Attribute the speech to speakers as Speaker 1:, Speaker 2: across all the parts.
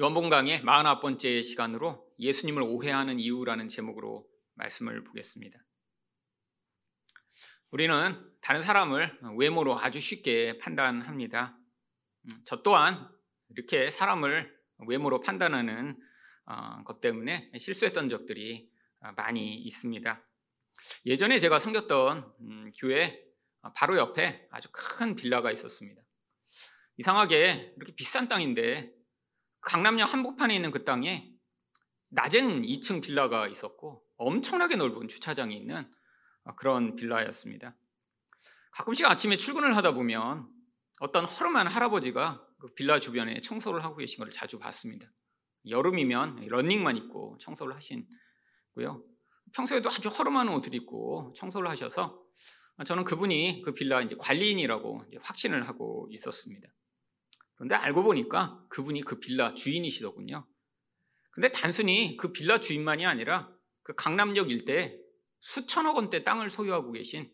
Speaker 1: 요한복음 강의 49번째 시간으로 예수님을 오해하는 이유라는 제목으로 말씀을 보겠습니다. 우리는 다른 사람을 외모로 아주 쉽게 판단합니다. 음, 저 또한 이렇게 사람을 외모로 판단하는 어, 것 때문에 실수했던 적들이 많이 있습니다. 예전에 제가 섬겼던 음, 교회 바로 옆에 아주 큰 빌라가 있었습니다. 이상하게 이렇게 비싼 땅인데 강남역 한복판에 있는 그 땅에 낮은 2층 빌라가 있었고 엄청나게 넓은 주차장이 있는 그런 빌라였습니다. 가끔씩 아침에 출근을 하다 보면 어떤 허름한 할아버지가 그 빌라 주변에 청소를 하고 계신 것을 자주 봤습니다. 여름이면 러닝만 입고 청소를 하신고요. 평소에도 아주 허름한 옷을 입고 청소를 하셔서 저는 그분이 그 빌라 이제 관리인이라고 이제 확신을 하고 있었습니다. 그런데 알고 보니까 그분이 그 빌라 주인이시더군요. 근데 단순히 그 빌라 주인만이 아니라 그 강남역 일대에 수천억 원대 땅을 소유하고 계신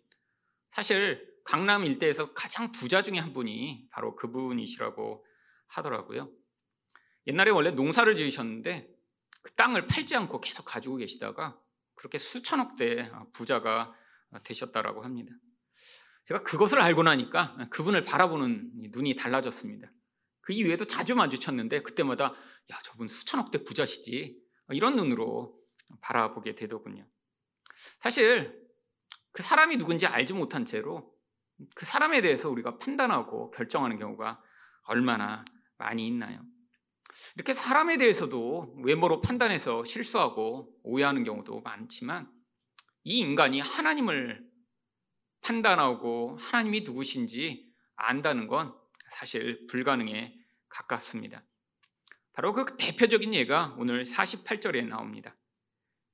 Speaker 1: 사실 강남 일대에서 가장 부자 중에 한 분이 바로 그분이시라고 하더라고요. 옛날에 원래 농사를 지으셨는데 그 땅을 팔지 않고 계속 가지고 계시다가 그렇게 수천억대 부자가 되셨다라고 합니다. 제가 그것을 알고 나니까 그분을 바라보는 눈이 달라졌습니다. 그 이외에도 자주 마주쳤는데 그때마다 야 저분 수천억대 부자시지 이런 눈으로 바라보게 되더군요. 사실 그 사람이 누군지 알지 못한 채로 그 사람에 대해서 우리가 판단하고 결정하는 경우가 얼마나 많이 있나요? 이렇게 사람에 대해서도 외모로 판단해서 실수하고 오해하는 경우도 많지만 이 인간이 하나님을 판단하고 하나님이 누구신지 안다는 건 사실 불가능에 가깝습니다. 바로 그 대표적인 예가 오늘 48절에 나옵니다.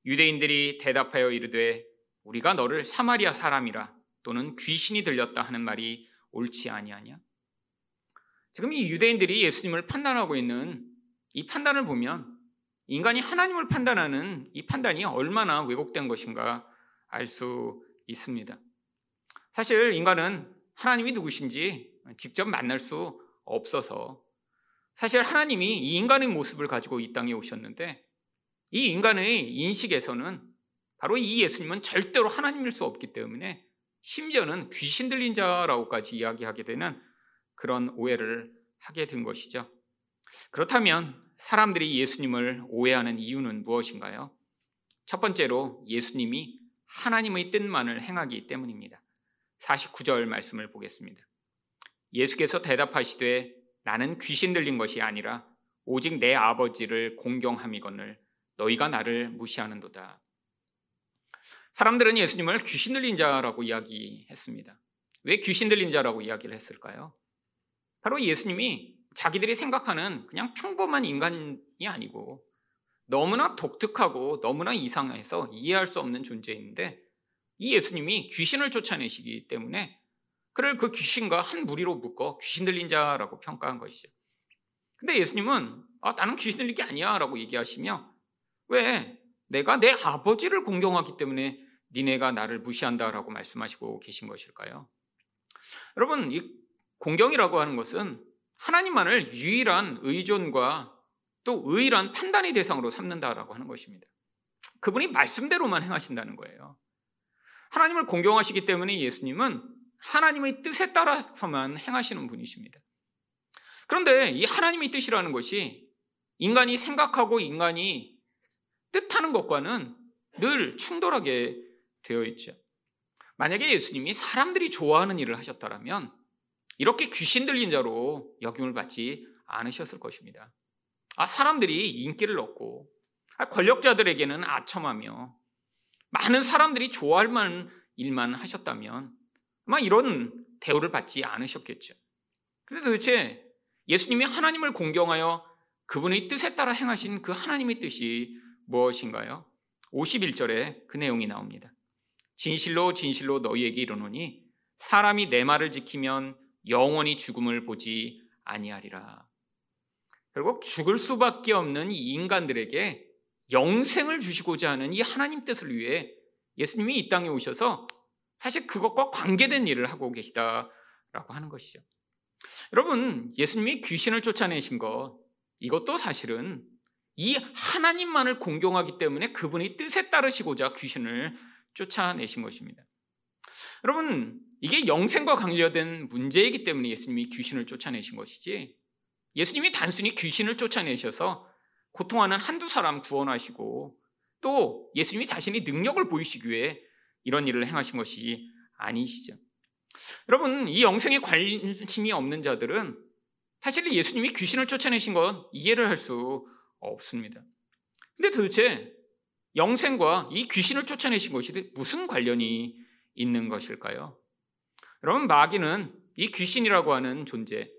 Speaker 1: 유대인들이 대답하여 이르되 우리가 너를 사마리아 사람이라 또는 귀신이 들렸다 하는 말이 옳지 아니하냐? 지금 이 유대인들이 예수님을 판단하고 있는 이 판단을 보면 인간이 하나님을 판단하는 이 판단이 얼마나 왜곡된 것인가 알 수 있습니다. 사실 인간은 하나님이 누구신지 직접 만날 수 없어서 사실 하나님이 이 인간의 모습을 가지고 이 땅에 오셨는데 이 인간의 인식에서는 바로 이 예수님은 절대로 하나님일 수 없기 때문에 심지어는 귀신 들린 자라고까지 이야기하게 되는 그런 오해를 하게 된 것이죠. 그렇다면 사람들이 예수님을 오해하는 이유는 무엇인가요? 첫 번째로 예수님이 하나님의 뜻만을 행하기 때문입니다. 49절 말씀을 보겠습니다. 예수께서 대답하시되 나는 귀신 들린 것이 아니라 오직 내 아버지를 공경함이거늘 너희가 나를 무시하는도다. 사람들은 예수님을 귀신 들린 자라고 이야기했습니다. 왜 귀신 들린 자라고 이야기를 했을까요? 바로 예수님이 자기들이 생각하는 그냥 평범한 인간이 아니고 너무나 독특하고 너무나 이상해서 이해할 수 없는 존재인데 이 예수님이 귀신을 쫓아내시기 때문에 그를 그 귀신과 한 무리로 묶어 귀신 들린 자라고 평가한 것이죠. 근데 예수님은 아, 나는 귀신 들린 게 아니야 라고 얘기하시며 왜 내가 내 아버지를 공경하기 때문에 니네가 나를 무시한다라고 말씀하시고 계신 것일까요? 여러분, 이 공경이라고 하는 것은 하나님만을 유일한 의존과 또 의일한 판단의 대상으로 삼는다라고 하는 것입니다. 그분이 말씀대로만 행하신다는 거예요. 하나님을 공경하시기 때문에 예수님은 하나님의 뜻에 따라서만 행하시는 분이십니다. 그런데 이 하나님의 뜻이라는 것이 인간이 생각하고 인간이 뜻하는 것과는 늘 충돌하게 되어 있죠. 만약에 예수님이 사람들이 좋아하는 일을 하셨다면 이렇게 귀신 들린 자로 역임을 받지 않으셨을 것입니다. 아, 사람들이 인기를 얻고 아, 권력자들에게는 아첨하며 많은 사람들이 좋아할 만한 일만 하셨다면 아마 이런 대우를 받지 않으셨겠죠. 그런데 도대체 예수님이 하나님을 공경하여 그분의 뜻에 따라 행하신 그 하나님의 뜻이 무엇인가요? 51절에 그 내용이 나옵니다. 진실로 진실로 너희에게 이르노니 사람이 내 말을 지키면 영원히 죽음을 보지 아니하리라. 결국 죽을 수밖에 없는 이 인간들에게 영생을 주시고자 하는 이 하나님 뜻을 위해 예수님이 이 땅에 오셔서 사실 그것과 관계된 일을 하고 계시다라고 하는 것이죠. 여러분, 예수님이 귀신을 쫓아내신 것, 이것도 사실은 이 하나님만을 공경하기 때문에 그분의 뜻에 따르시고자 귀신을 쫓아내신 것입니다. 여러분, 이게 영생과 관련된 문제이기 때문에 예수님이 귀신을 쫓아내신 것이지 예수님이 단순히 귀신을 쫓아내셔서 고통하는 한두 사람 구원하시고 또 예수님이 자신의 능력을 보이시기 위해 이런 일을 행하신 것이 아니시죠. 여러분, 이 영생에 관심이 없는 자들은 사실 예수님이 귀신을 쫓아내신 건 이해를 할 수 없습니다. 근데 도대체 영생과 이 귀신을 쫓아내신 것이 무슨 관련이 있는 것일까요? 여러분, 마귀는 이 귀신이라고 하는 존재,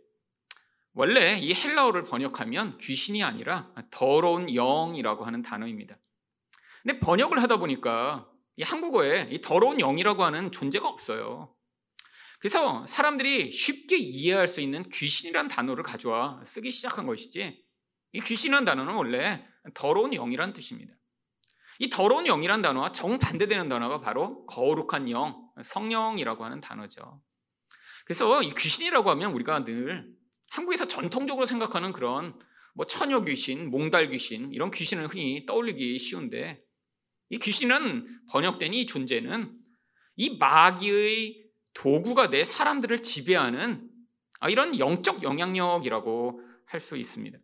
Speaker 1: 원래 이 헬라어를 번역하면 귀신이 아니라 더러운 영이라고 하는 단어입니다. 근데 번역을 하다 보니까 이 한국어에 이 더러운 영이라고 하는 존재가 없어요. 그래서 사람들이 쉽게 이해할 수 있는 귀신이란 단어를 가져와 쓰기 시작한 것이지 이 귀신이란 단어는 원래 더러운 영이란 뜻입니다. 이 더러운 영이란 단어와 정반대되는 단어가 바로 거룩한 영, 성령이라고 하는 단어죠. 그래서 이 귀신이라고 하면 우리가 늘 한국에서 전통적으로 생각하는 그런 뭐 처녀 귀신, 몽달 귀신 이런 귀신을 흔히 떠올리기 쉬운데 이 귀신은 번역된 이 존재는 이 마귀의 도구가 돼 사람들을 지배하는 아, 이런 영적 영향력이라고 할 수 있습니다.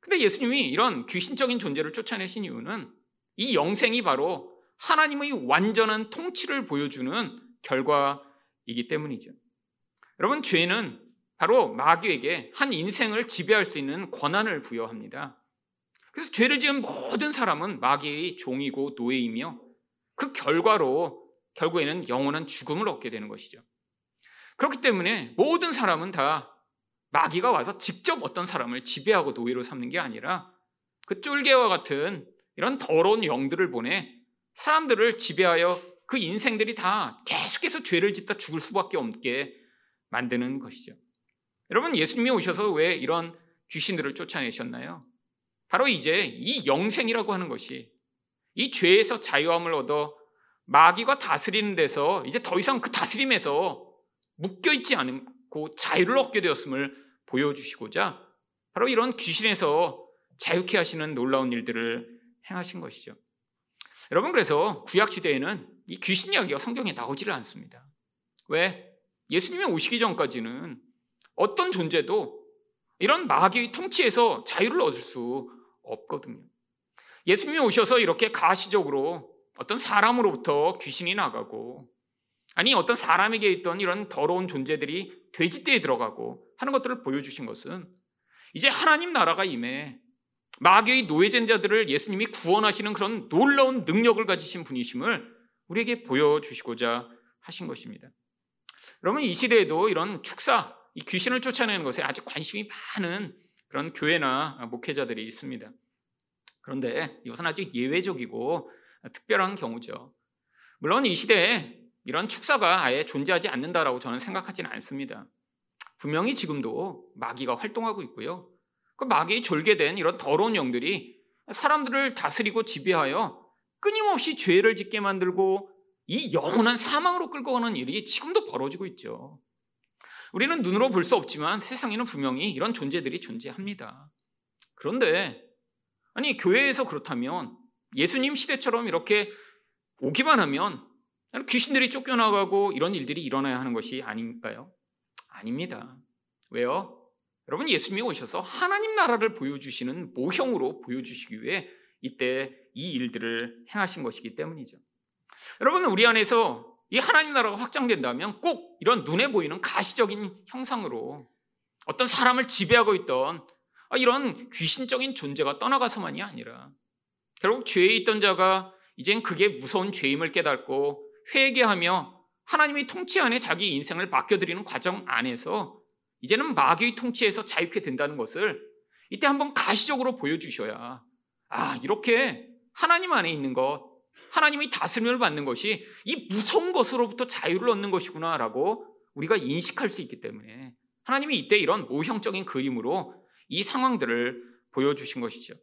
Speaker 1: 근데 예수님이 이런 귀신적인 존재를 쫓아내신 이유는 이 영생이 바로 하나님의 완전한 통치를 보여주는 결과이기 때문이죠. 여러분, 죄는 바로 마귀에게 한 인생을 지배할 수 있는 권한을 부여합니다. 그래서 죄를 지은 모든 사람은 마귀의 종이고 노예이며 그 결과로 결국에는 영원한 죽음을 얻게 되는 것이죠. 그렇기 때문에 모든 사람은 다 마귀가 와서 직접 어떤 사람을 지배하고 노예로 삼는 게 아니라 그 쫄개와 같은 이런 더러운 영들을 보내 사람들을 지배하여 그 인생들이 다 계속해서 죄를 짓다 죽을 수밖에 없게 만드는 것이죠. 여러분, 예수님이 오셔서 왜 이런 귀신들을 쫓아내셨나요? 바로 이제 이 영생이라고 하는 것이 이 죄에서 자유함을 얻어 마귀가 다스리는 데서 이제 더 이상 그 다스림에서 묶여 있지 않고 자유를 얻게 되었음을 보여주시고자 바로 이런 귀신에서 자유케 하시는 놀라운 일들을 행하신 것이죠. 여러분 그래서 구약 시대에는 이 귀신 이야기가 성경에 나오지를 않습니다. 왜? 예수님이 오시기 전까지는 어떤 존재도 이런 마귀의 통치에서 자유를 얻을 수 없거든요. 예수님이 오셔서 이렇게 가시적으로 어떤 사람으로부터 귀신이 나가고 아니 어떤 사람에게 있던 이런 더러운 존재들이 돼지떼에 들어가고 하는 것들을 보여주신 것은 이제 하나님 나라가 임해 마귀의 노예된 자들을 예수님이 구원하시는 그런 놀라운 능력을 가지신 분이심을 우리에게 보여주시고자 하신 것입니다. 여러분 이 시대에도 이런 축사, 이 귀신을 쫓아내는 것에 아주 관심이 많은 그런 교회나 목회자들이 있습니다. 그런데 이것은 아주 예외적이고 특별한 경우죠. 물론 이 시대에 이런 축사가 아예 존재하지 않는다라고 저는 생각하지는 않습니다. 분명히 지금도 마귀가 활동하고 있고요. 그 마귀에 졸게된 이런 더러운 영들이 사람들을 다스리고 지배하여 끊임없이 죄를 짓게 만들고 이 영원한 사망으로 끌고 가는 일이 지금도 벌어지고 있죠. 우리는 눈으로 볼 수 없지만 세상에는 분명히 이런 존재들이 존재합니다. 그런데 아니 교회에서 그렇다면 예수님 시대처럼 이렇게 오기만 하면 귀신들이 쫓겨나가고 이런 일들이 일어나야 하는 것이 아닌가요? 아닙니다. 왜요? 여러분 예수님이 오셔서 하나님 나라를 보여주시는 모형으로 보여주시기 위해 이때 이 일들을 행하신 것이기 때문이죠. 여러분 우리 안에서 이 하나님 나라가 확장된다면 꼭 이런 눈에 보이는 가시적인 형상으로 어떤 사람을 지배하고 있던 이런 귀신적인 존재가 떠나가서만이 아니라 결국 죄에 있던 자가 이젠 그게 무서운 죄임을 깨닫고 회개하며 하나님의 통치 안에 자기 인생을 맡겨드리는 과정 안에서 이제는 마귀의 통치에서 자유케 된다는 것을 이때 한번 가시적으로 보여주셔야 아 이렇게 하나님 안에 있는 것 하나님이 다스림을 받는 것이 이 무서운 것으로부터 자유를 얻는 것이구나라고 우리가 인식할 수 있기 때문에 하나님이 이때 이런 모형적인 그림으로 이 상황들을 보여주신 것이죠.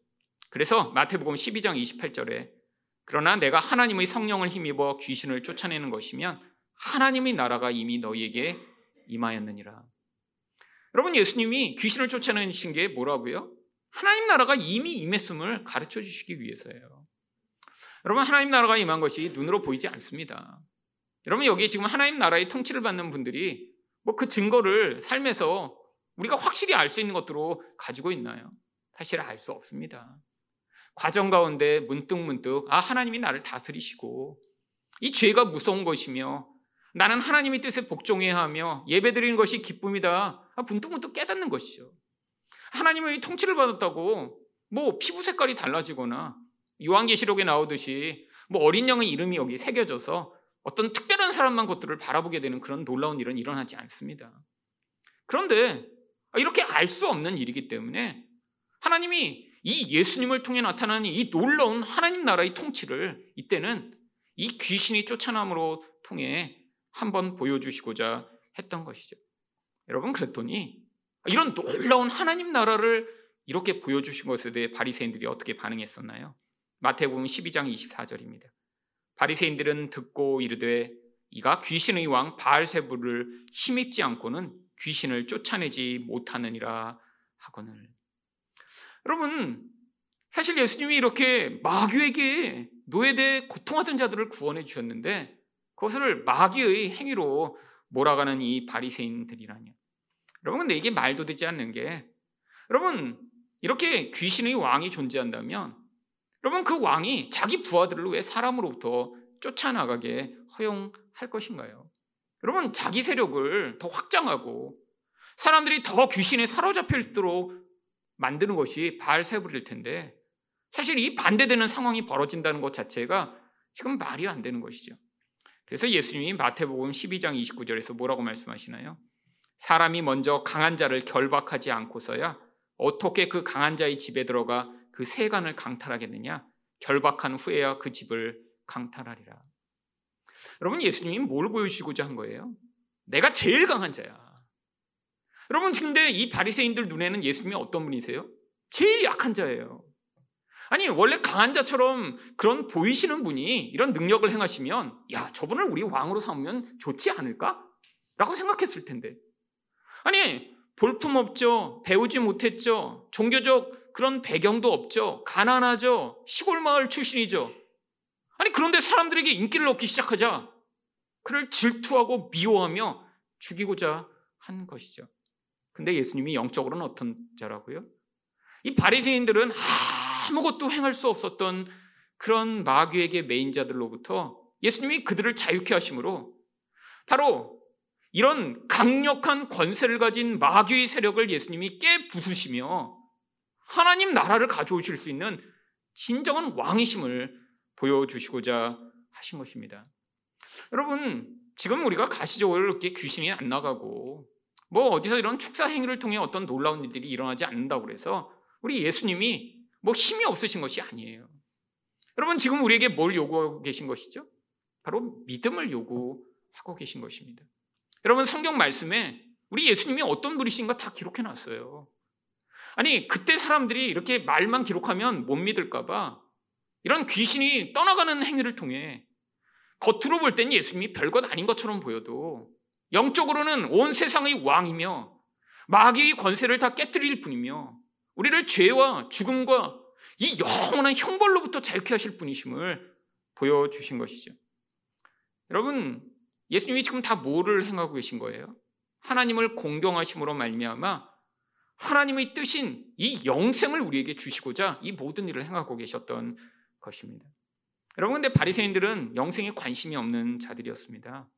Speaker 1: 그래서 마태복음 12장 28절에 그러나 내가 하나님의 성령을 힘입어 귀신을 쫓아내는 것이면 하나님의 나라가 이미 너희에게 임하였느니라. 여러분 예수님이 귀신을 쫓아내신 게 뭐라고요? 하나님 나라가 이미 임했음을 가르쳐 주시기 위해서예요. 여러분 하나님 나라가 임한 것이 눈으로 보이지 않습니다. 여러분 여기 지금 하나님 나라의 통치를 받는 분들이 뭐 그 증거를 삶에서 우리가 확실히 알 수 있는 것들로 가지고 있나요? 사실 알 수 없습니다. 과정 가운데 문득문득 아 하나님이 나를 다스리시고 이 죄가 무서운 것이며 나는 하나님의 뜻에 복종해야 하며 예배드리는 것이 기쁨이다. 아, 문득문득 깨닫는 것이죠. 하나님의 통치를 받았다고 뭐 피부 색깔이 달라지거나 요한계시록에 나오듯이 뭐 어린 양의 이름이 여기 새겨져서 어떤 특별한 사람만 것들을 바라보게 되는 그런 놀라운 일은 일어나지 않습니다. 그런데 이렇게 알 수 없는 일이기 때문에 하나님이 이 예수님을 통해 나타나는 이 놀라운 하나님 나라의 통치를 이때는 이 귀신이 쫓아남으로 통해 한번 보여주시고자 했던 것이죠. 여러분 그랬더니 이런 놀라운 하나님 나라를 이렇게 보여주신 것에 대해 바리새인들이 어떻게 반응했었나요? 마태복음 12장 24절입니다. 바리새인들은 듣고 이르되 이가 귀신의 왕 바알세부를 힘입지 않고는 귀신을 쫓아내지 못하느니라 하거늘. 여러분 사실 예수님이 이렇게 마귀에게 노예돼 고통하던 자들을 구원해 주셨는데 그것을 마귀의 행위로 몰아가는 이 바리새인들이라뇨. 여러분 근데 이게 말도 되지 않는 게 여러분 이렇게 귀신의 왕이 존재한다면 여러분 그 왕이 자기 부하들을 왜 사람으로부터 쫓아나가게 허용할 것인가요? 여러분 자기 세력을 더 확장하고 사람들이 더 귀신에 사로잡혀 있도록 만드는 것이 바알세불일 텐데 사실 이 반대되는 상황이 벌어진다는 것 자체가 지금 말이 안 되는 것이죠. 그래서 예수님이 마태복음 12장 29절에서 뭐라고 말씀하시나요? 사람이 먼저 강한 자를 결박하지 않고서야 어떻게 그 강한 자의 집에 들어가 그 세간을 강탈하겠느냐? 결박한 후에야 그 집을 강탈하리라. 여러분 예수님이 뭘 보여주시고자 한 거예요? 내가 제일 강한 자야. 여러분 근데 이 바리새인들 눈에는 예수님이 어떤 분이세요? 제일 약한 자예요. 아니 원래 강한 자처럼 그런 보이시는 분이 이런 능력을 행하시면 야 저분을 우리 왕으로 삼으면 좋지 않을까? 라고 생각했을 텐데 아니 볼품 없죠 배우지 못했죠 종교적 그런 배경도 없죠. 가난하죠. 시골 마을 출신이죠. 아니 그런데 사람들에게 인기를 얻기 시작하자. 그를 질투하고 미워하며 죽이고자 한 것이죠. 근데 예수님이 영적으로는 어떤 자라고요? 이 바리새인들은 아무것도 행할 수 없었던 그런 마귀에게 메인 자들로부터 예수님이 그들을 자유케 하심으로 바로 이런 강력한 권세를 가진 마귀의 세력을 예수님이 깨 부수시며 하나님 나라를 가져오실 수 있는 진정한 왕이심을 보여주시고자 하신 것입니다. 여러분, 지금 우리가 가시적으로 이렇게 귀신이 안 나가고 뭐 어디서 이런 축사 행위를 통해 어떤 놀라운 일들이 일어나지 않는다고 그래서 우리 예수님이 뭐 힘이 없으신 것이 아니에요. 여러분 지금 우리에게 뭘 요구하고 계신 것이죠? 바로 믿음을 요구하고 계신 것입니다. 여러분 성경 말씀에 우리 예수님이 어떤 분이신가 다 기록해 놨어요. 아니 그때 사람들이 이렇게 말만 기록하면 못 믿을까봐 이런 귀신이 떠나가는 행위를 통해 겉으로 볼 땐 예수님이 별것 아닌 것처럼 보여도 영적으로는 온 세상의 왕이며 마귀의 권세를 다 깨뜨릴 뿐이며 우리를 죄와 죽음과 이 영원한 형벌로부터 자유케 하실 분이심을 보여주신 것이죠. 여러분, 예수님이 지금 다 뭐를 행하고 계신 거예요? 하나님을 공경하심으로 말미암아 하나님의 뜻인 이 영생을 우리에게 주시고자 이 모든 일을 행하고 계셨던 것입니다. 여러분, 근데 바리새인들은 영생에 관심이 없는 자들이었습니다.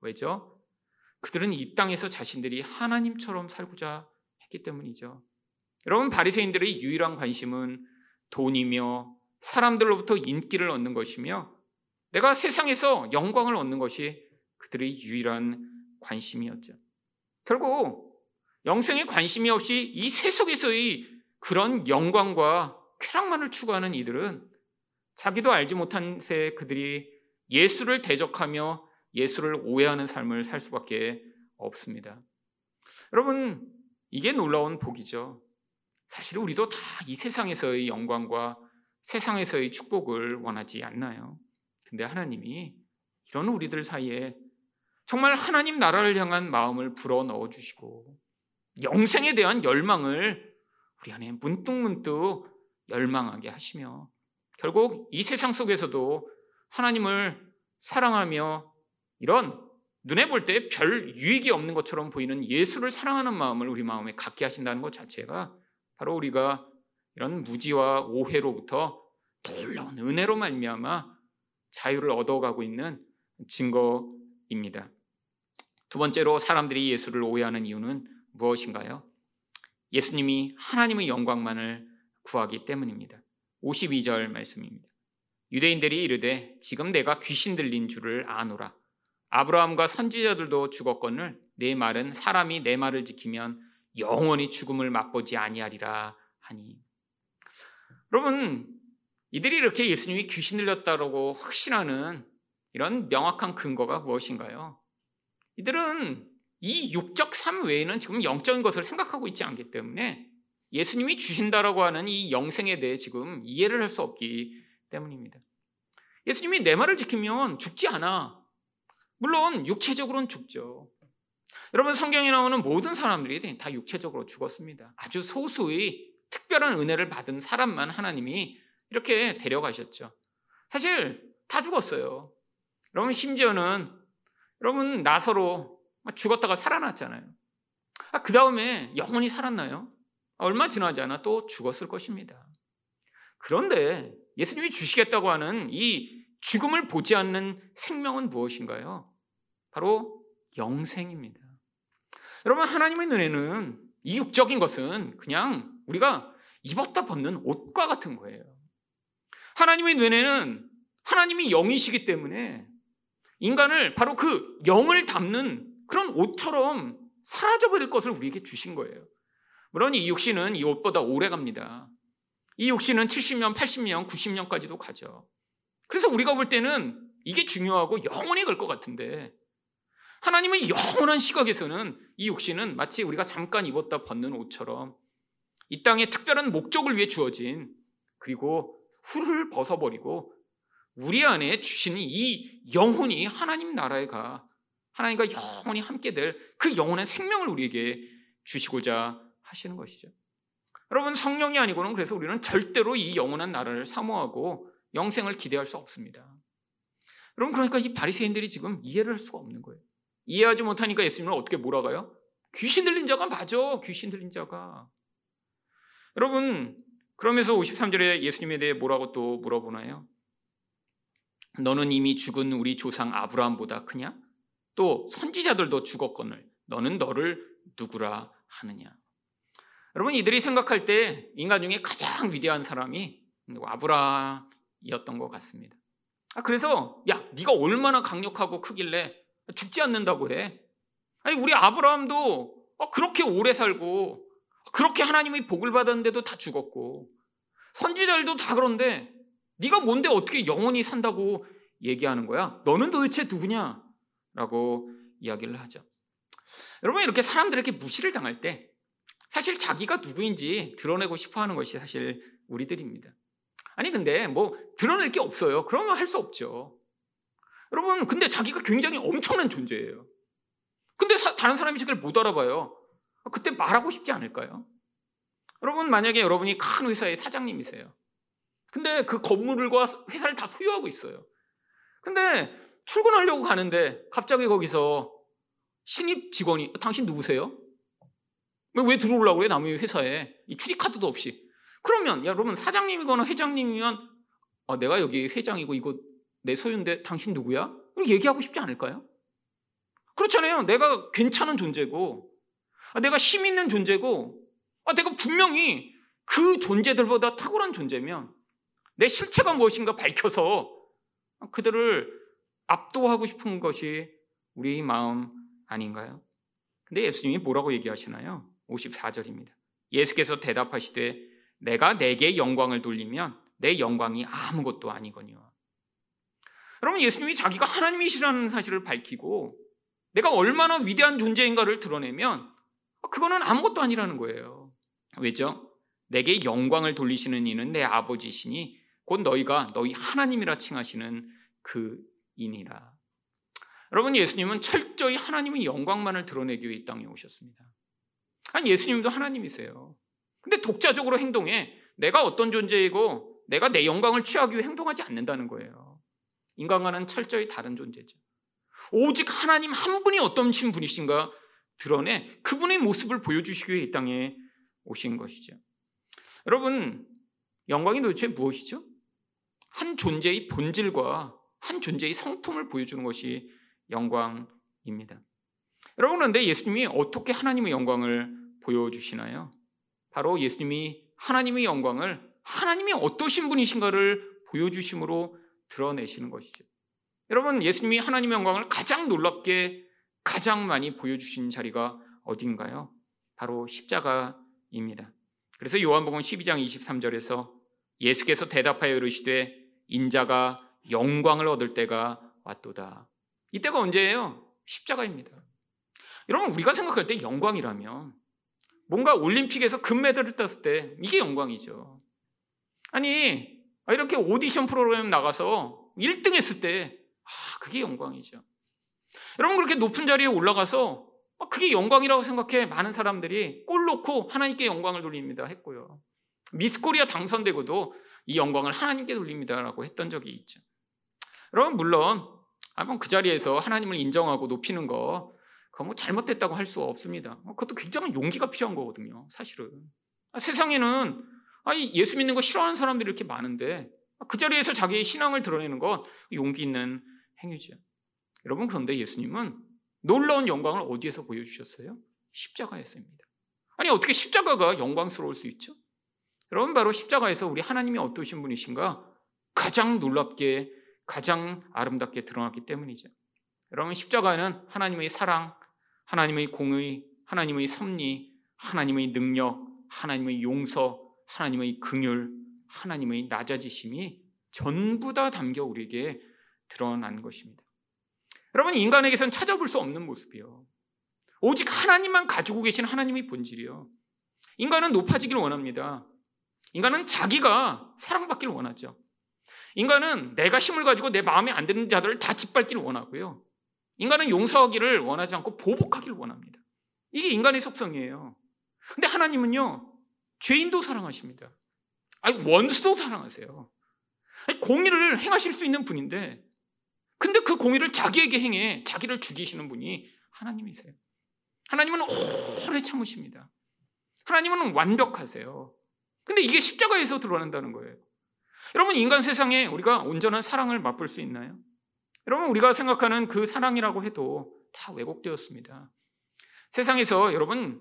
Speaker 1: 왜죠? 그들은 이 땅에서 자신들이 하나님처럼 살고자 했기 때문이죠. 여러분 바리새인들의 유일한 관심은 돈이며 사람들로부터 인기를 얻는 것이며 내가 세상에서 영광을 얻는 것이 그들의 유일한 관심이었죠. 결국 영생에 관심이 없이 이 세속에서의 그런 영광과 쾌락만을 추구하는 이들은 자기도 알지 못한 새 그들이 예수를 대적하며 예수를 오해하는 삶을 살 수밖에 없습니다. 여러분, 이게 놀라운 복이죠. 사실 우리도 다 이 세상에서의 영광과 세상에서의 축복을 원하지 않나요? 근데 하나님이 이런 우리들 사이에 정말 하나님 나라를 향한 마음을 불어 넣어 주시고 영생에 대한 열망을 우리 안에 문득문득 열망하게 하시며 결국 이 세상 속에서도 하나님을 사랑하며 이런 눈에 볼 때 별 유익이 없는 것처럼 보이는 예수를 사랑하는 마음을 우리 마음에 갖게 하신다는 것 자체가 바로 우리가 이런 무지와 오해로부터 놀라운 은혜로 말미암아 자유를 얻어가고 있는 증거입니다. 두 번째로 사람들이 예수를 오해하는 이유는 무엇인가요? 예수님이 하나님의 영광만을 구하기 때문입니다. 52절 말씀입니다. 유대인들이 이르되 지금 내가 귀신 들린 줄을 아노라. 아브라함과 선지자들도 죽었거늘 내 말은 사람이 내 말을 지키면 영원히 죽음을 맛보지 아니하리라 하니. 여러분 이들이 이렇게 예수님이 귀신 들렸다고 확신하는 이런 명확한 근거가 무엇인가요? 이들은 이 육적 삶 외에는 지금 영적인 것을 생각하고 있지 않기 때문에 예수님이 주신다라고 하는 이 영생에 대해 지금 이해를 할 수 없기 때문입니다. 예수님이 내 말을 지키면 죽지 않아. 물론 육체적으로는 죽죠. 여러분 성경에 나오는 모든 사람들이 다 육체적으로 죽었습니다. 아주 소수의 특별한 은혜를 받은 사람만 하나님이 이렇게 데려가셨죠. 사실 다 죽었어요. 여러분 심지어는 여러분 나서로 죽었다가 살아났잖아요. 아, 그 다음에 영원히 살았나요? 얼마 지나지 않아 또 죽었을 것입니다. 그런데 예수님이 주시겠다고 하는 이 죽음을 보지 않는 생명은 무엇인가요? 바로 영생입니다. 여러분 하나님의 눈에는 이 육적인 것은 그냥 우리가 입었다 벗는 옷과 같은 거예요. 하나님의 눈에는 하나님이 영이시기 때문에 인간을 바로 그 영을 담는 그런 옷처럼 사라져버릴 것을 우리에게 주신 거예요. 물론 이 육신은 이 옷보다 오래 갑니다. 이 육신은 70년, 80년, 90년까지도 가죠. 그래서 우리가 볼 때는 이게 중요하고 영원히 갈 것 같은데 하나님의 영원한 시각에서는 이 육신은 마치 우리가 잠깐 입었다 벗는 옷처럼 이 땅에 특별한 목적을 위해 주어진 그리고 후를 벗어버리고 우리 안에 주시는 이 영혼이 하나님 나라에 가 하나님과 영원히 함께 될 그 영혼의 생명을 우리에게 주시고자 하시는 것이죠. 여러분 성령이 아니고는 그래서 우리는 절대로 이 영원한 나라를 사모하고 영생을 기대할 수 없습니다. 여러분 그러니까 이 바리새인들이 지금 이해를 할 수가 없는 거예요. 이해하지 못하니까 예수님을 어떻게 몰아가요? 귀신 들린 자가 맞아. 귀신 들린 자가. 여러분 그러면서 53절에 예수님에 대해 뭐라고 또 물어보나요? 너는 이미 죽은 우리 조상 아브라함보다 크냐? 또 선지자들도 죽었거늘 너는 너를 누구라 하느냐? 여러분 이들이 생각할 때 인간 중에 가장 위대한 사람이 아브라함이었던 것 같습니다. 아, 그래서 야 네가 얼마나 강력하고 크길래 죽지 않는다고 해? 아니 우리 아브라함도 어, 그렇게 오래 살고 그렇게 하나님의 복을 받았는데도 다 죽었고 선지자들도 다 그런데 네가 뭔데 어떻게 영원히 산다고 얘기하는 거야? 너는 도대체 누구냐? 라고 이야기를 하죠. 여러분 이렇게 사람들에게 무시를 당할 때 사실 자기가 누구인지 드러내고 싶어 하는 것이 사실 우리들입니다. 아니, 근데 뭐 드러낼 게 없어요. 그러면 할 수 없죠. 여러분, 근데 자기가 굉장히 엄청난 존재예요. 근데 사, 다른 사람이 자기를 못 알아봐요. 그때 말하고 싶지 않을까요? 여러분, 만약에 여러분이 큰 회사의 사장님이세요. 근데 그 건물과 회사를 다 소유하고 있어요. 근데 출근하려고 가는데 갑자기 거기서 신입 직원이 당신 누구세요? 왜 들어오려고 그래? 남의 회사에. 출입 카드도 없이. 그러면, 여러분, 사장님이거나 회장님이면, 아, 내가 여기 회장이고 이거 내 소유인데 당신 누구야? 얘기하고 싶지 않을까요? 그렇잖아요. 내가 괜찮은 존재고, 아, 내가 힘 있는 존재고, 아, 내가 분명히 그 존재들보다 탁월한 존재면 내 실체가 무엇인가 밝혀서 그들을 압도하고 싶은 것이 우리 마음 아닌가요? 근데 예수님이 뭐라고 얘기하시나요? 54절입니다. 예수께서 대답하시되 내가 내게 영광을 돌리면 내 영광이 아무것도 아니거니와. 여러분 예수님이 자기가 하나님이시라는 사실을 밝히고 내가 얼마나 위대한 존재인가를 드러내면 그거는 아무것도 아니라는 거예요. 왜죠? 내게 영광을 돌리시는 이는 내 아버지시니 곧 너희가 너희 하나님이라 칭하시는 그 이니라. 여러분 예수님은 철저히 하나님의 영광만을 드러내기 위해 이 땅에 오셨습니다. 아니 예수님도 하나님이세요. 근데 독자적으로 행동해 내가 어떤 존재이고 내가 내 영광을 취하기 위해 행동하지 않는다는 거예요. 인간과는 철저히 다른 존재죠. 오직 하나님 한 분이 어떤 분이신가 드러내 그분의 모습을 보여주시기 위해 이 땅에 오신 것이죠. 여러분, 영광이 도대체 무엇이죠? 한 존재의 본질과 한 존재의 성품을 보여주는 것이 영광입니다. 여러분, 그런데 예수님이 어떻게 하나님의 영광을 보여주시나요? 바로 예수님이 하나님의 영광을 하나님이 어떠신 분이신가를 보여주심으로 드러내시는 것이죠. 여러분, 예수님이 하나님의 영광을 가장 놀랍게 가장 많이 보여주신 자리가 어딘가요? 바로 십자가입니다. 그래서 요한복음 12장 23절에서 예수께서 대답하여 이르시되 인자가 영광을 얻을 때가 왔도다. 이때가 언제예요? 십자가입니다. 여러분 우리가 생각할 때 영광이라면 뭔가 올림픽에서 금메달을 땄을 때 이게 영광이죠. 아니 이렇게 오디션 프로그램 나가서 1등 했을 때 아, 그게 영광이죠. 여러분 그렇게 높은 자리에 올라가서 그게 영광이라고 생각해 많은 사람들이 골 넣고 하나님께 영광을 돌립니다 했고요. 미스코리아 당선되고도 이 영광을 하나님께 돌립니다라고 했던 적이 있죠. 여러분 물론 한번 그 자리에서 하나님을 인정하고 높이는 거 그거 뭐 잘못됐다고 할 수 없습니다. 그것도 굉장한 용기가 필요한 거거든요. 사실은 세상에는 예수 믿는 거 싫어하는 사람들이 이렇게 많은데 그 자리에서 자기의 신앙을 드러내는 건 용기 있는 행위죠. 여러분 그런데 예수님은 놀라운 영광을 어디에서 보여주셨어요? 십자가였습니다. 아니 어떻게 십자가가 영광스러울 수 있죠? 여러분 바로 십자가에서 우리 하나님이 어떠신 분이신가 가장 놀랍게 가장 아름답게 드러났기 때문이죠. 여러분 십자가는 하나님의 사랑, 하나님의 공의, 하나님의 섭리, 하나님의 능력, 하나님의 용서, 하나님의 긍휼, 하나님의 낮아지심이 전부 다 담겨 우리에게 드러난 것입니다. 여러분 인간에게선 찾아볼 수 없는 모습이요. 오직 하나님만 가지고 계신 하나님의 본질이요. 인간은 높아지기를 원합니다. 인간은 자기가 사랑받기를 원하죠. 인간은 내가 힘을 가지고 내 마음에 안 드는 자들을 다 짓밟기를 원하고요. 인간은 용서하기를 원하지 않고 보복하기를 원합니다. 이게 인간의 속성이에요. 근데 하나님은요, 죄인도 사랑하십니다. 아니, 원수도 사랑하세요. 아니, 공의를 행하실 수 있는 분인데, 근데 그 공의를 자기에게 행해 자기를 죽이시는 분이 하나님이세요. 하나님은 오래 참으십니다. 하나님은 완벽하세요. 근데 이게 십자가에서 드러난다는 거예요. 여러분, 인간 세상에 우리가 온전한 사랑을 맛볼 수 있나요? 여러분, 우리가 생각하는 그 사랑이라고 해도 다 왜곡되었습니다. 세상에서 여러분,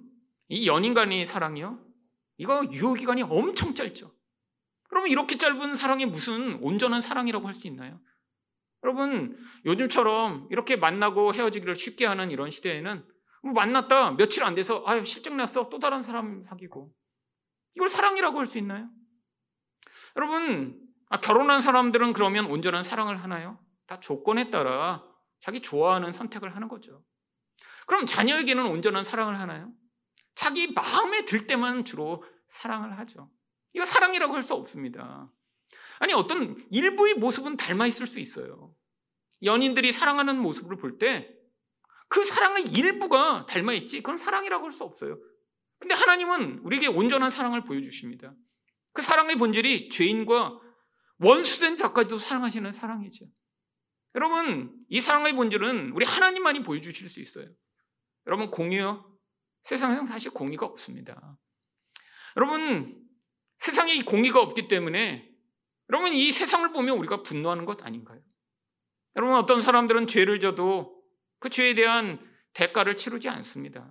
Speaker 1: 이 연인 간의 사랑이요? 이거 유효기간이 엄청 짧죠. 그러면 이렇게 짧은 사랑이 무슨 온전한 사랑이라고 할 수 있나요? 여러분, 요즘처럼 이렇게 만나고 헤어지기를 쉽게 하는 이런 시대에는 뭐 만났다 며칠 안 돼서 아유 실증 났어 또 다른 사람 사귀고 이걸 사랑이라고 할 수 있나요? 여러분 아, 결혼한 사람들은 그러면 온전한 사랑을 하나요? 다 조건에 따라 자기 좋아하는 선택을 하는 거죠. 그럼 자녀에게는 온전한 사랑을 하나요? 자기 마음에 들 때만 주로 사랑을 하죠. 이거 사랑이라고 할 수 없습니다. 아니 어떤 일부의 모습은 닮아 있을 수 있어요. 연인들이 사랑하는 모습을 볼 때 그 사랑의 일부가 닮아 있지 그건 사랑이라고 할 수 없어요. 근데 하나님은 우리에게 온전한 사랑을 보여주십니다. 그 사랑의 본질이 죄인과 원수된 자까지도 사랑하시는 사랑이죠. 여러분, 이 사랑의 본질은 우리 하나님만이 보여주실 수 있어요. 여러분, 공의요? 세상에는 사실 공의가 없습니다. 여러분, 세상에 이 공의가 없기 때문에 여러분, 이 세상을 보면 우리가 분노하는 것 아닌가요? 여러분, 어떤 사람들은 죄를 져도 그 죄에 대한 대가를 치르지 않습니다.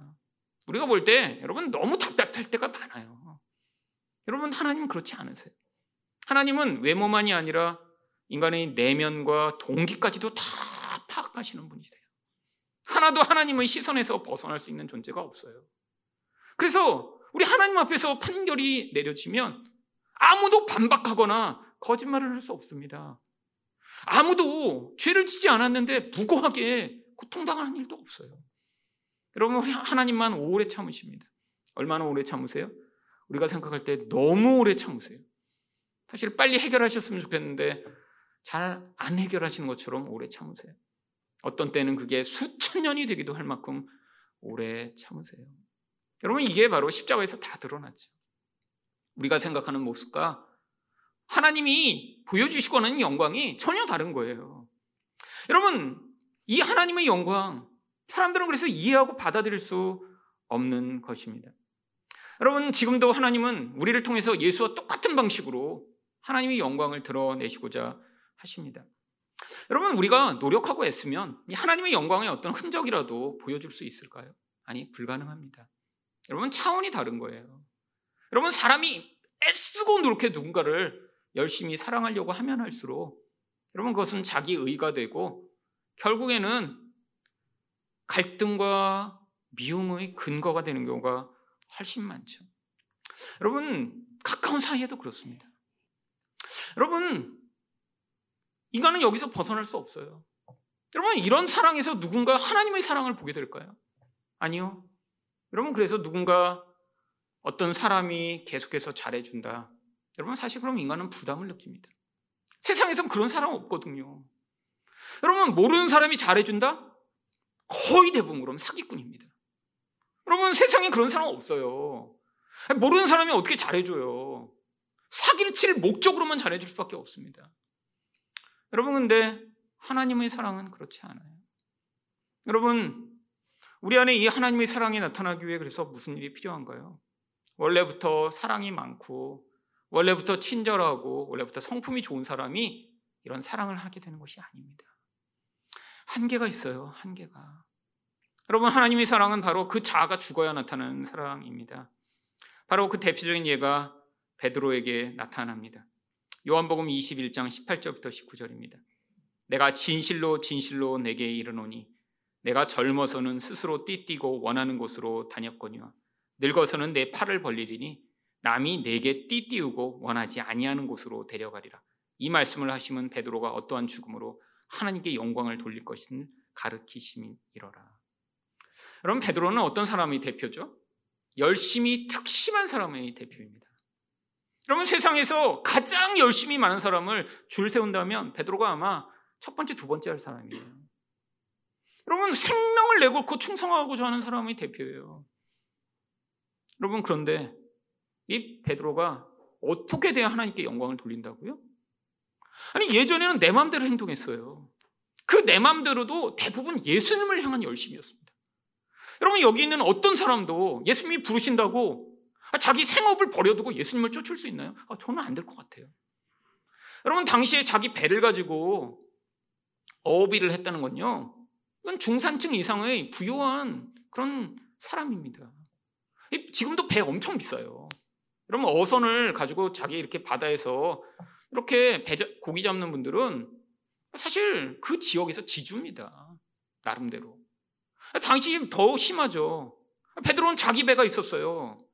Speaker 1: 우리가 볼 때 여러분 너무 답답할 때가 많아요. 여러분, 하나님은 그렇지 않으세요. 하나님은 외모만이 아니라 인간의 내면과 동기까지도 다 파악하시는 분이세요. 하나도 하나님의 시선에서 벗어날 수 있는 존재가 없어요. 그래서 우리 하나님 앞에서 판결이 내려지면 아무도 반박하거나 거짓말을 할 수 없습니다. 아무도 죄를 지지 않았는데 무고하게 고통당하는 일도 없어요. 여러분, 하나님만 오래 참으십니다. 얼마나 오래 참으세요? 우리가 생각할 때 너무 오래 참으세요. 사실 빨리 해결하셨으면 좋겠는데 잘 안 해결하시는 것처럼 오래 참으세요. 어떤 때는 그게 수천 년이 되기도 할 만큼 오래 참으세요. 여러분, 이게 바로 십자가에서 다 드러났죠. 우리가 생각하는 모습과 하나님이 보여주시고 하는 영광이 전혀 다른 거예요. 여러분, 이 하나님의 영광, 사람들은 그래서 이해하고 받아들일 수 없는 것입니다. 여러분, 지금도 하나님은 우리를 통해서 예수와 똑같은 방식으로 하나님의 영광을 드러내시고자 하십니다. 여러분, 우리가 노력하고 애쓰면 하나님의 영광의 어떤 흔적이라도 보여줄 수 있을까요? 아니, 불가능합니다. 여러분, 차원이 다른 거예요. 여러분, 사람이 애쓰고 노력해 누군가를 열심히 사랑하려고 하면 할수록 여러분, 그것은 자기 의가 되고 결국에는 갈등과 미움의 근거가 되는 경우가 훨씬 많죠. 여러분, 가까운 사이에도 그렇습니다. 여러분, 인간은 여기서 벗어날 수 없어요. 여러분, 이런 사랑에서 누군가 하나님의 사랑을 보게 될까요? 아니요. 여러분, 그래서 누군가 어떤 사람이 계속해서 잘해준다. 여러분, 사실 그럼 인간은 부담을 느낍니다. 세상에선 그런 사람 없거든요. 여러분, 모르는 사람이 잘해준다? 거의 대부분 그럼 사기꾼입니다. 여러분, 세상에 그런 사람 없어요. 모르는 사람이 어떻게 잘해줘요? 사기를 칠 목적으로만 잘해줄 수밖에 없습니다. 여러분, 근데 하나님의 사랑은 그렇지 않아요. 여러분, 우리 안에 이 하나님의 사랑이 나타나기 위해 그래서 무슨 일이 필요한가요? 원래부터 사랑이 많고, 원래부터 친절하고, 원래부터 성품이 좋은 사람이 이런 사랑을 하게 되는 것이 아닙니다. 한계가 있어요, 한계가. 여러분, 하나님의 사랑은 바로 그 자아가 죽어야 나타나는 사랑입니다. 바로 그 대표적인 예가 베드로에게 나타납니다. 요한복음 21장 18절부터 19절입니다. 내가 진실로 진실로 내게 이르노니 내가 젊어서는 스스로 띠띠고 원하는 곳으로 다녔거니와 늙어서는 내 팔을 벌리리니 남이 내게 띠띠우고 원하지 아니하는 곳으로 데려가리라. 이 말씀을 하시면 베드로가 어떠한 죽음으로 하나님께 영광을 돌릴 것인 가르키심이러라. 여러분 베드로는 어떤 사람이 대표죠? 열심히 특심한 사람의 대표입니다. 여러분 세상에서 가장 열심히 많은 사람을 줄 세운다면 베드로가 아마 첫 번째, 두 번째 할 사람이에요. 여러분 생명을 내걸고 충성하고자 하는 사람의 대표예요. 여러분 그런데 이 베드로가 어떻게 돼야 하나님께 영광을 돌린다고요? 아니 예전에는 내 마음대로 행동했어요. 그 내 마음대로도 대부분 예수님을 향한 열심이었습니다. 여러분 여기 있는 어떤 사람도 예수님이 부르신다고 자기 생업을 버려두고 예수님을 쫓을 수 있나요? 아, 저는 안 될 것 같아요. 여러분 당시에 자기 배를 가지고 어업일을 했다는 건요. 이건 중산층 이상의 부유한 그런 사람입니다. 지금도 배 엄청 비싸요. 여러분 어선을 가지고 자기 이렇게 바다에서 이렇게 배, 고기 잡는 분들은 사실 그 지역에서 지주입니다. 나름대로. 당시 더 심하죠. 베드로는 자기 배가 있었어요.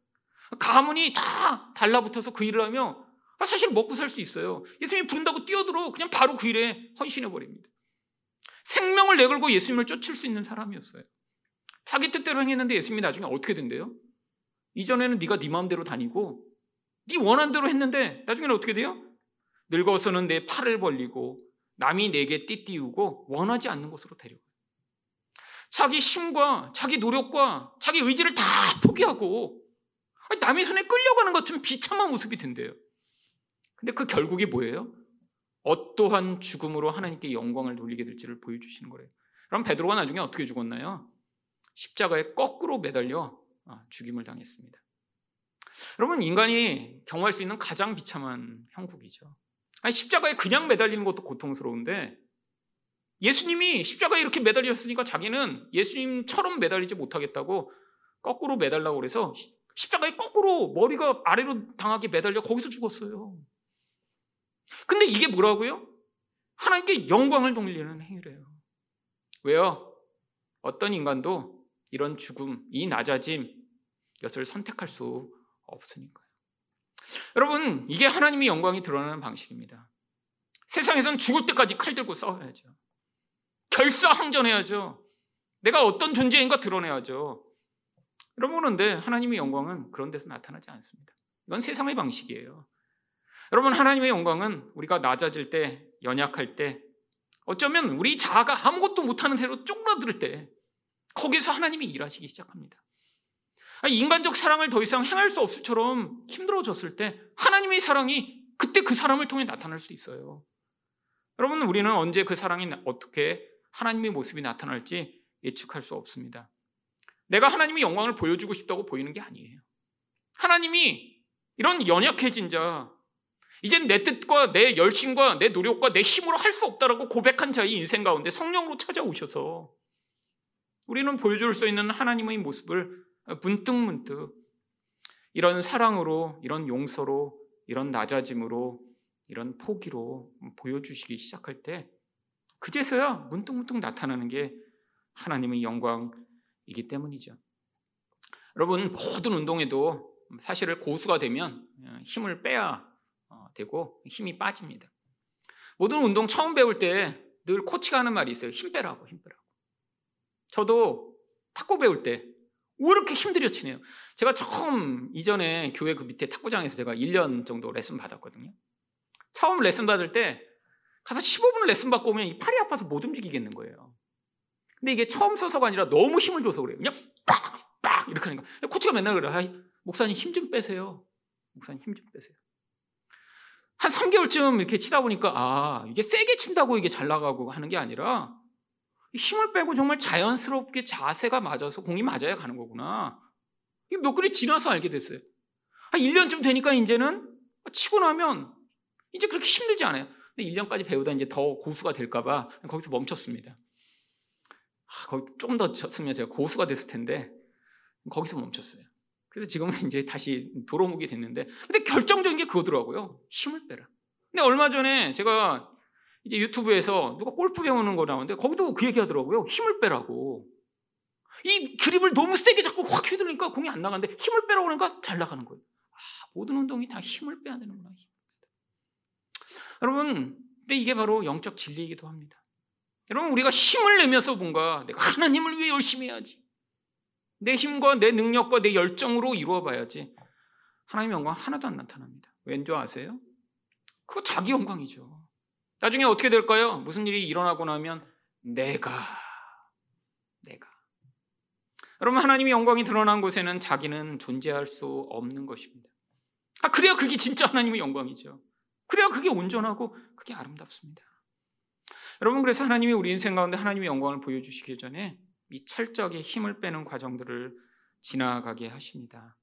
Speaker 1: 가문이 다 달라붙어서 그 일을 하며 사실 먹고 살 수 있어요. 예수님이 부른다고 뛰어들어 그냥 바로 그 일에 헌신해 버립니다. 생명을 내걸고 예수님을 쫓을 수 있는 사람이었어요. 자기 뜻대로 행했는데 예수님이 나중에 어떻게 된대요? 이전에는 네가 네 마음대로 다니고 네 원한 대로 했는데 나중에는 어떻게 돼요? 늙어서는 내 팔을 벌리고 남이 내게 띠띠우고 원하지 않는 곳으로 데려가요. 자기 힘과 자기 노력과 자기 의지를 다 포기하고 남의 손에 끌려가는 것 같은 비참한 모습이 된대요. 근데 그 결국이 뭐예요? 어떠한 죽음으로 하나님께 영광을 돌리게 될지를 보여주시는 거래요. 그럼 베드로가 나중에 어떻게 죽었나요? 십자가에 거꾸로 매달려 아, 죽임을 당했습니다. 여러분 인간이 경험할 수 있는 가장 비참한 형국이죠. 아니, 십자가에 그냥 매달리는 것도 고통스러운데 예수님이 십자가에 이렇게 매달렸으니까 자기는 예수님처럼 매달리지 못하겠다고 거꾸로 매달라고 그래서 십자가에 거꾸로 머리가 아래로 당하게 매달려 거기서 죽었어요. 근데 이게 뭐라고요? 하나님께 영광을 돌리는 행위래요. 왜요? 어떤 인간도 이런 죽음, 이 낮아짐, 이것을 선택할 수 없으니까요. 여러분, 이게 하나님의 영광이 드러나는 방식입니다. 세상에선 죽을 때까지 칼 들고 싸워야죠. 결사항전해야죠. 내가 어떤 존재인가 드러내야죠. 여러분 그런데 하나님의 영광은 그런 데서 나타나지 않습니다. 이건 세상의 방식이에요. 여러분 하나님의 영광은 우리가 낮아질 때, 연약할 때, 어쩌면 우리 자아가 아무것도 못하는 채로 쪼그라들 때 거기서 하나님이 일하시기 시작합니다. 인간적 사랑을 더 이상 행할 수 없을처럼 힘들어졌을 때 하나님의 사랑이 그때 그 사람을 통해 나타날 수 있어요. 여러분, 우리는 언제 그 사랑이 어떻게 하나님의 모습이 나타날지 예측할 수 없습니다. 내가 하나님의 영광을 보여주고 싶다고 보이는 게 아니에요. 하나님이 이런 연약해진 자, 이젠 내 뜻과 내 열심과 내 노력과 내 힘으로 할 수 없다라고 고백한 자의 인생 가운데 성령으로 찾아오셔서 우리는 보여줄 수 있는 하나님의 모습을 문득문득 이런 사랑으로, 이런 용서로, 이런 낮아짐으로, 이런 포기로 보여주시기 시작할 때 그제서야 문득문득 나타나는 게 하나님의 영광이기 때문이죠. 여러분 모든 운동에도 사실을 고수가 되면 힘을 빼야 어, 되고 힘이 빠집니다. 모든 운동 처음 배울 때 늘 코치가 하는 말이 있어요. 힘 빼라고, 힘 빼라고. 저도 탁구 배울 때 왜 이렇게 힘들여 치네요. 제가 처음 이전에 교회 그 밑에 탁구장에서 제가 1년 정도 레슨 받았거든요. 처음 레슨 받을 때 가서 15분 레슨 받고 오면 이 팔이 아파서 못 움직이겠는 거예요. 근데 이게 처음 써서가 아니라 너무 힘을 줘서 그래요. 그냥 빡! 빡! 이렇게 하니까. 코치가 맨날 그래요. 아, 목사님 힘 좀 빼세요. 목사님 힘 좀 빼세요. 한 3개월쯤 이렇게 치다 보니까 아, 이게 세게 친다고 이게 잘 나가고 하는 게 아니라 힘을 빼고 정말 자연스럽게 자세가 맞아서 공이 맞아야 가는 거구나. 몇 그리 지나서 알게 됐어요. 한 1년쯤 되니까 이제는 치고 나면 이제 그렇게 힘들지 않아요. 근데 1년까지 배우다 이제 더 고수가 될까봐 거기서 멈췄습니다. 아, 거기 좀 더 쳤으면 제가 고수가 됐을 텐데 거기서 멈췄어요. 그래서 지금은 이제 다시 도로묵이 됐는데 근데 결정적인 게 그거더라고요. 힘을 빼라. 근데 얼마 전에 제가 이제 유튜브에서 누가 골프 배우는 거 나오는데 거기도 그 얘기 하더라고요. 힘을 빼라고. 이 그립을 너무 세게 잡고 확 휘두르니까 공이 안 나가는데 힘을 빼라고 그러니까 잘 나가는 거예요. 아, 모든 운동이 다 힘을 빼야 되는구나. 여러분, 근데 이게 바로 영적 진리이기도 합니다. 여러분, 우리가 힘을 내면서 뭔가 내가 하나님을 위해 열심히 해야지. 내 힘과 내 능력과 내 열정으로 이루어 봐야지. 하나님의 영광 하나도 안 나타납니다. 왠지 아세요? 그거 자기 영광이죠. 나중에 어떻게 될까요? 무슨 일이 일어나고 나면 내가, 내가. 여러분, 하나님의 영광이 드러난 곳에는 자기는 존재할 수 없는 것입니다. 아, 그래야 그게 진짜 하나님의 영광이죠. 그래야 그게 온전하고 그게 아름답습니다. 여러분, 그래서 하나님이 우리 인생 가운데 하나님의 영광을 보여주시기 전에 이 철저하게 힘을 빼는 과정들을 지나가게 하십니다.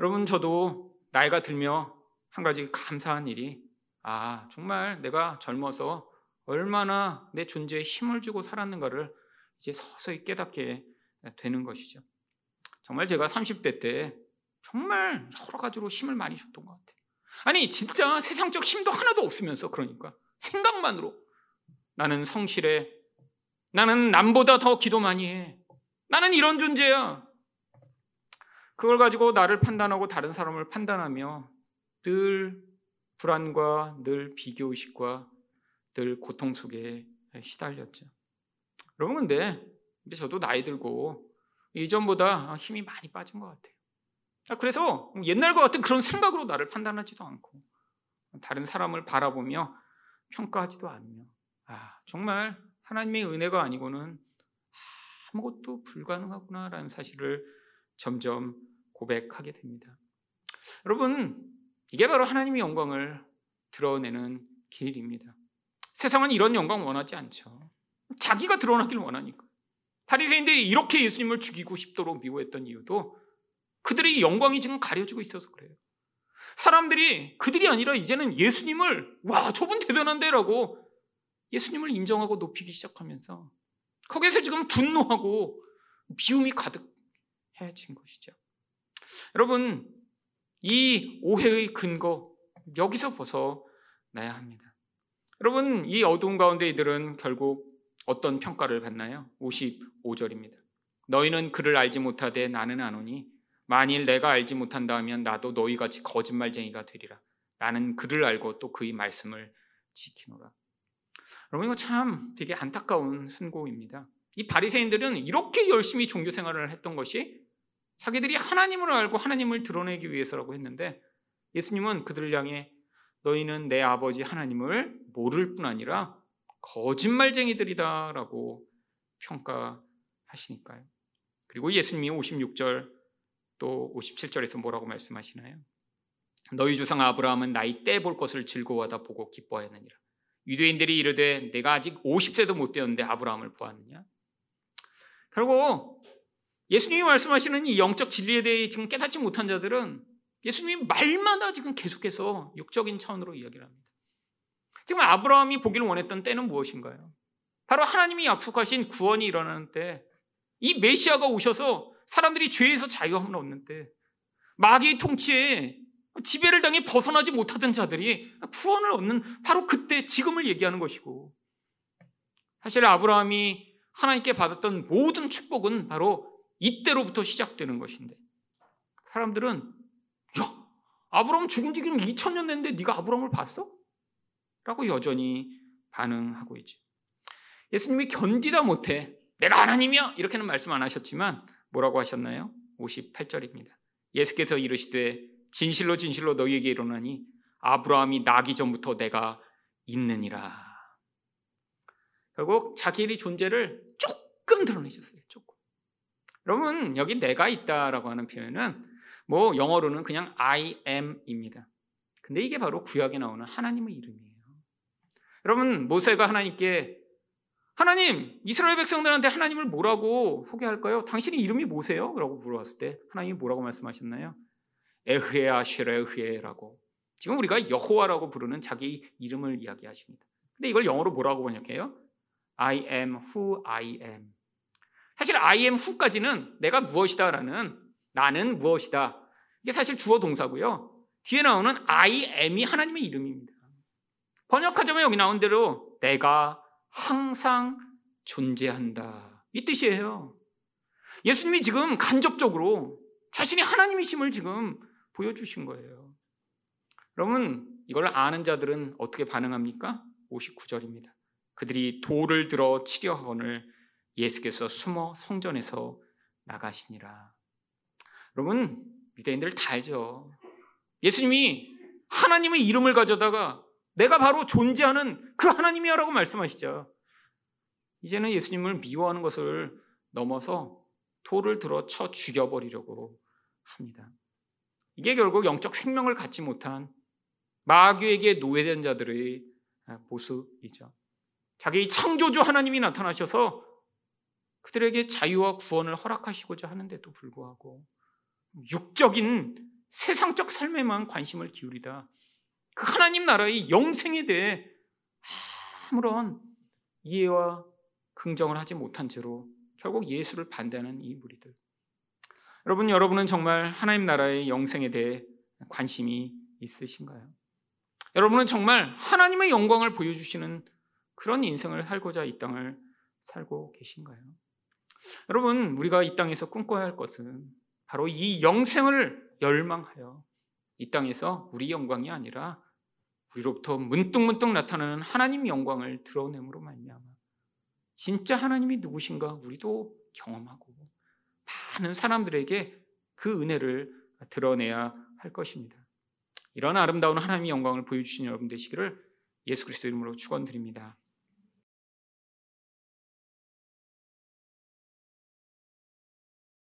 Speaker 1: 여러분, 저도 나이가 들며 한 가지 감사한 일이 아, 정말 내가 젊어서 얼마나 내 존재에 힘을 주고 살았는가를 이제 서서히 깨닫게 되는 것이죠. 정말 제가 30대 때 정말 여러 가지로 힘을 많이 줬던 것 같아요. 아니, 진짜 세상적 힘도 하나도 없으면서 그러니까 생각만으로 나는 성실해. 나는 남보다 더 기도 많이 해. 나는 이런 존재야. 그걸 가지고 나를 판단하고 다른 사람을 판단하며 늘 불안과 늘 비교의식과 늘 고통 속에 시달렸죠. 여러분 근데 저도 나이 들고 이전보다 힘이 많이 빠진 것 같아요. 아, 그래서 옛날과 같은 그런 생각으로 나를 판단하지도 않고 다른 사람을 바라보며 평가하지도 않으며 아 정말 하나님의 은혜가 아니고는 아무것도 불가능하구나라는 사실을 점점 고백하게 됩니다. 여러분 이게 바로 하나님의 영광을 드러내는 길입니다. 세상은 이런 영광 원하지 않죠. 자기가 드러나길 원하니까. 바리새인들이 이렇게 예수님을 죽이고 싶도록 미워했던 이유도 그들의 영광이 지금 가려지고 있어서 그래요. 사람들이 그들이 아니라 이제는 예수님을 와 저분 대단한데라고 예수님을 인정하고 높이기 시작하면서 거기에서 지금 분노하고 비움이 가득해진 것이죠. 여러분 이 오해의 근거 여기서 벗어나야 합니다. 여러분 이 어두운 가운데 이들은 결국 어떤 평가를 받나요? 55절입니다. 너희는 그를 알지 못하되 나는 아노니 만일 내가 알지 못한다 하면 나도 너희같이 거짓말쟁이가 되리라. 나는 그를 알고 또 그의 말씀을 지키노라. 여러분 이거 참 되게 안타까운 선고입니다. 이 바리새인들은 이렇게 열심히 종교 생활을 했던 것이 자기들이 하나님을 알고 하나님을 드러내기 위해서라고 했는데 예수님은 그들을 향해 너희는 내 아버지 하나님을 모를 뿐 아니라 거짓말쟁이들이다라고 평가하시니까요. 그리고 예수님이 56절 또 57절에서 뭐라고 말씀하시나요? 너희 조상 아브라함은 나이 때 볼 것을 즐거워하다 보고 기뻐하였느니라. 유대인들이 이르되 내가 아직 50세도 못 되었는데 아브라함을 보았느냐? 결국 예수님이 말씀하시는 이 영적 진리에 대해 지금 깨닫지 못한 자들은 예수님이 말마다 지금 계속해서 육적인 차원으로 이야기를 합니다. 지금 아브라함이 보기를 원했던 때는 무엇인가요? 바로 하나님이 약속하신 구원이 일어나는 때, 이 메시아가 오셔서 사람들이 죄에서 자유함을 얻는 때, 마귀의 통치에 지배를 당해 벗어나지 못하던 자들이 구원을 얻는 바로 그때 지금을 얘기하는 것이고, 사실 아브라함이 하나님께 받았던 모든 축복은 바로 이때로부터 시작되는 것인데, 사람들은 야, 아브라함 죽은 지 지금 2000년 됐는데 네가 아브라함을 봤어? 라고 여전히 반응하고 있죠. 예수님이 견디다 못해 내가 하나님이야 이렇게는 말씀 안 하셨지만 뭐라고 하셨나요? 58절입니다. 예수께서 이르시되 진실로 진실로 너희에게 이르노니 아브라함이 나기 전부터 내가 있느니라. 결국 자기의 존재를 조금 드러내셨어요. 조금. 여러분 여기 내가 있다라고 하는 표현은 뭐 영어로는 그냥 I am입니다. 근데 이게 바로 구약에 나오는 하나님의 이름이에요. 여러분 모세가 하나님께 하나님 이스라엘 백성들한테 하나님을 뭐라고 소개할까요? 당신의 이름이 뭐세요? 라고 물어봤을 때 하나님이 뭐라고 말씀하셨나요? 에흐에아 쉐레흐에라고 지금 우리가 여호와라고 부르는 자기 이름을 이야기하십니다. 근데 이걸 영어로 뭐라고 번역해요? I am who I am. 사실 I am who까지는 내가 무엇이다라는 나는 무엇이다. 이게 사실 주어 동사고요. 뒤에 나오는 I am이 하나님의 이름입니다. 번역하자면 여기 나온 대로 내가 항상 존재한다. 이 뜻이에요. 예수님이 지금 간접적으로 자신이 하나님이심을 지금 보여주신 거예요. 여러분, 이걸 아는 자들은 어떻게 반응합니까? 59절입니다. 그들이 돌을 들어 치려 하거늘 예수께서 숨어 성전에서 나가시니라. 여러분, 유대인들 다 알죠. 예수님이 하나님의 이름을 가져다가 내가 바로 존재하는 그 하나님이야라고 말씀하시죠. 이제는 예수님을 미워하는 것을 넘어서 돌을 들어 쳐 죽여버리려고 합니다. 이게 결국 영적 생명을 갖지 못한 마귀에게 노예된 자들의 모습이죠. 자기 창조주 하나님이 나타나셔서 그들에게 자유와 구원을 허락하시고자 하는데도 불구하고 육적인 세상적 삶에만 관심을 기울이다 그 하나님 나라의 영생에 대해 아무런 이해와 긍정을 하지 못한 채로 결국 예수를 반대하는 이 무리들. 여러분, 여러분은 정말 하나님 나라의 영생에 대해 관심이 있으신가요? 여러분은 정말 하나님의 영광을 보여주시는 그런 인생을 살고자 이 땅을 살고 계신가요? 여러분, 우리가 이 땅에서 꿈꿔야 할 것은 바로 이 영생을 열망하여 이 땅에서 우리 영광이 아니라 우리로부터 문득문득 나타나는 하나님 영광을 드러냄으로 말미암아 진짜 하나님이 누구신가 우리도 경험하고 많은 사람들에게 그 은혜를 드러내야 할 것입니다. 이런 아름다운 하나님의 영광을 보여주신 여러분 되시기를 예수 그리스도 이름으로 축원드립니다.